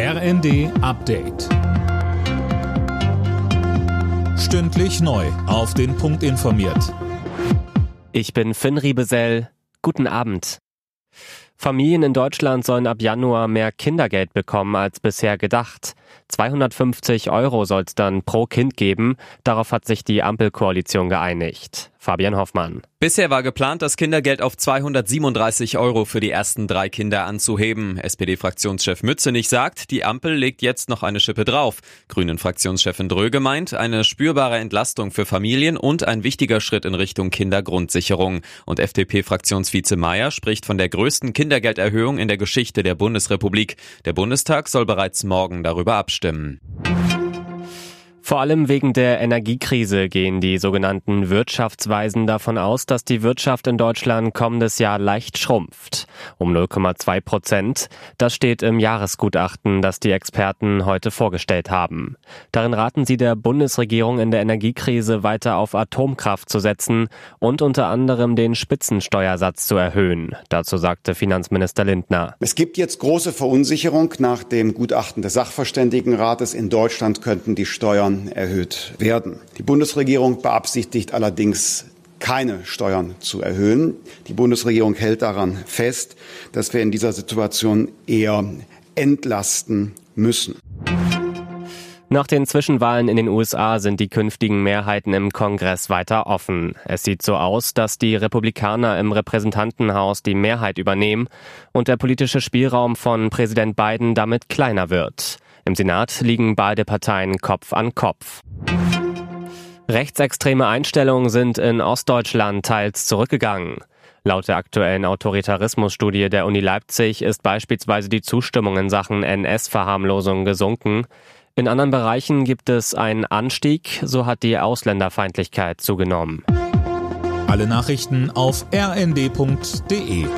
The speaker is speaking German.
RND Update. Stündlich neu. Auf den Punkt informiert. Ich bin Finn Riebesell. Guten Abend. Familien in Deutschland sollen ab Januar mehr Kindergeld bekommen als bisher gedacht. 250 Euro soll es dann pro Kind geben. Darauf hat sich die Ampelkoalition geeinigt. Fabian Hoffmann. Bisher war geplant, das Kindergeld auf 237 Euro für die ersten drei Kinder anzuheben. SPD-Fraktionschef Mützenich sagt, die Ampel legt jetzt noch eine Schippe drauf. Grünen-Fraktionschefin Dröge meint, eine spürbare Entlastung für Familien und ein wichtiger Schritt in Richtung Kindergrundsicherung. Und FDP-Fraktionsvize Mayer spricht von der größten Kindergelderhöhung in der Geschichte der Bundesrepublik. Der Bundestag soll bereits morgen darüber abstimmen. Vor allem wegen der Energiekrise gehen die sogenannten Wirtschaftsweisen davon aus, dass die Wirtschaft in Deutschland kommendes Jahr leicht schrumpft. Um 0,2 Prozent. Das steht im Jahresgutachten, das die Experten heute vorgestellt haben. Darin raten sie der Bundesregierung in der Energiekrise weiter auf Atomkraft zu setzen und unter anderem den Spitzensteuersatz zu erhöhen. Dazu sagte Finanzminister Lindner. Es gibt jetzt große Verunsicherung nach dem Gutachten des Sachverständigenrates. In Deutschland könnten die Steuern erhöht werden. Die Bundesregierung beabsichtigt allerdings keine Steuern zu erhöhen. Die Bundesregierung hält daran fest, dass wir in dieser Situation eher entlasten müssen. Nach den Zwischenwahlen in den USA sind die künftigen Mehrheiten im Kongress weiter offen. Es sieht so aus, dass die Republikaner im Repräsentantenhaus die Mehrheit übernehmen und der politische Spielraum von Präsident Biden damit kleiner wird. Im Senat liegen beide Parteien Kopf an Kopf. Rechtsextreme Einstellungen sind in Ostdeutschland teils zurückgegangen. Laut der aktuellen Autoritarismusstudie der Uni Leipzig ist beispielsweise die Zustimmung in Sachen NS-Verharmlosung gesunken. In anderen Bereichen gibt es einen Anstieg, so hat die Ausländerfeindlichkeit zugenommen. Alle Nachrichten auf rnd.de